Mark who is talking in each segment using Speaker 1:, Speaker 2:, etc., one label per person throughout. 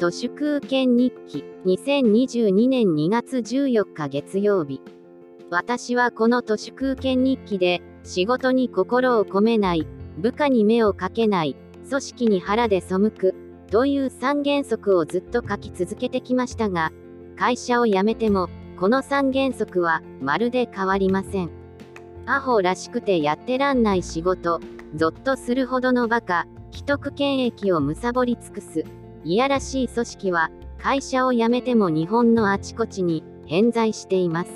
Speaker 1: 都市空権日記2022年2月14日月曜日。私はこの都市空権日記で仕事に心を込めない部下に目をかけない組織に腹で背くという三原則をずっと書き続けてきましたが会社を辞めてもこの三原則はまるで変わりません。アホらしくてやってらんない仕事ゾッとするほどのバカ既得権益を貪り尽くす。いやらしい組織は会社を辞めても日本のあちこちに偏在しています。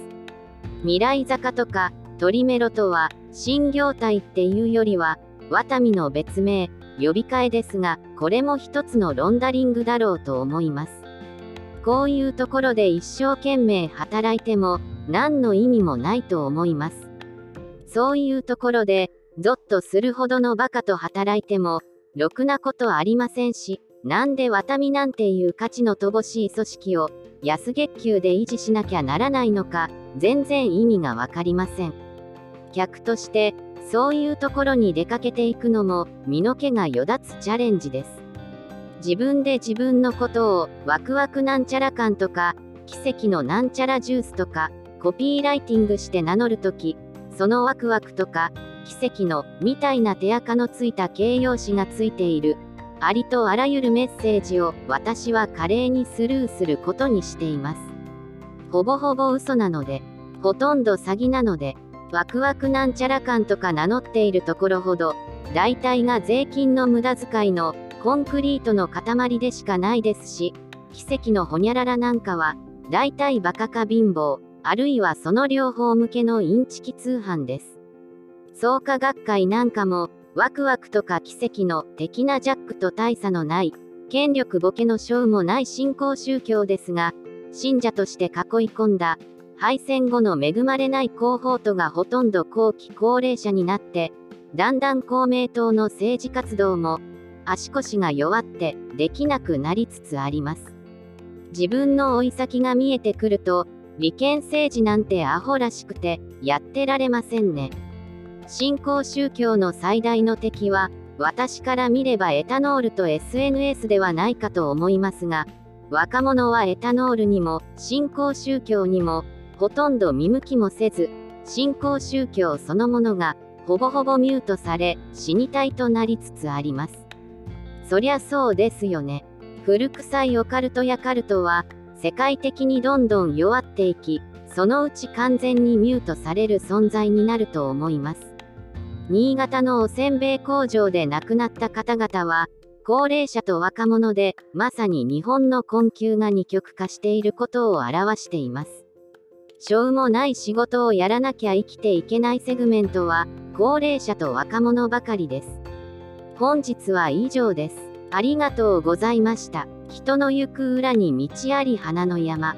Speaker 1: 未来坂とか鳥メロとは新業態っていうよりはワタミの別名呼び替えですがこれも一つのロンダリングだろうと思います。こういうところで一生懸命働いても何の意味もないと思います。そういうところでゾッとするほどのバカと働いてもろくなことありませんしなんでワタミなんていう価値の乏しい組織を安月給で維持しなきゃならないのか全然意味がわかりません。客としてそういうところに出かけていくのも身の毛がよだつチャレンジです。自分で自分のことをワクワクなんちゃら感とか奇跡のなんちゃらジュースとかコピーライティングして名乗るときそのワクワクとか奇跡のみたいな手垢のついた形容詞がついている。ありとあらゆるメッセージを私は華麗にスルーすることにしています。ほぼほぼ嘘なのでほとんど詐欺なのでワクワクなんちゃら感とか名乗っているところほど大体が税金の無駄遣いのコンクリートの塊でしかないですし奇跡のほにゃららなんかは大体バカか貧乏あるいはその両方向けのインチキ通販です。創価学会なんかもワクワクとか奇跡の的なジャックと大差のない権力ボケの賞もない新興宗教ですが信者として囲い込んだ敗戦後の恵まれない広報とがほとんど後期高齢者になってだんだん公明党の政治活動も足腰が弱ってできなくなりつつあります自分の追い先が見えてくると利権政治なんてアホらしくてやってられませんね。新興宗教の最大の敵は、私から見ればエタノールと SNS ではないかと思いますが、若者はエタノールにも、新興宗教にも、ほとんど見向きもせず、新興宗教そのものが、ほぼほぼミュートされ、死に体となりつつあります。そりゃそうですよね。古臭いオカルトやカルトは、世界的にどんどん弱っていき、そのうち完全にミュートされる存在になると思います。新潟のおせんべい工場で亡くなった方々は、高齢者と若者で、まさに日本の困窮が二極化していることを表しています。しょうもない仕事をやらなきゃ生きていけないセグメントは、高齢者と若者ばかりです。本日は以上です。ありがとうございました。人の行く裏に道あり花の山。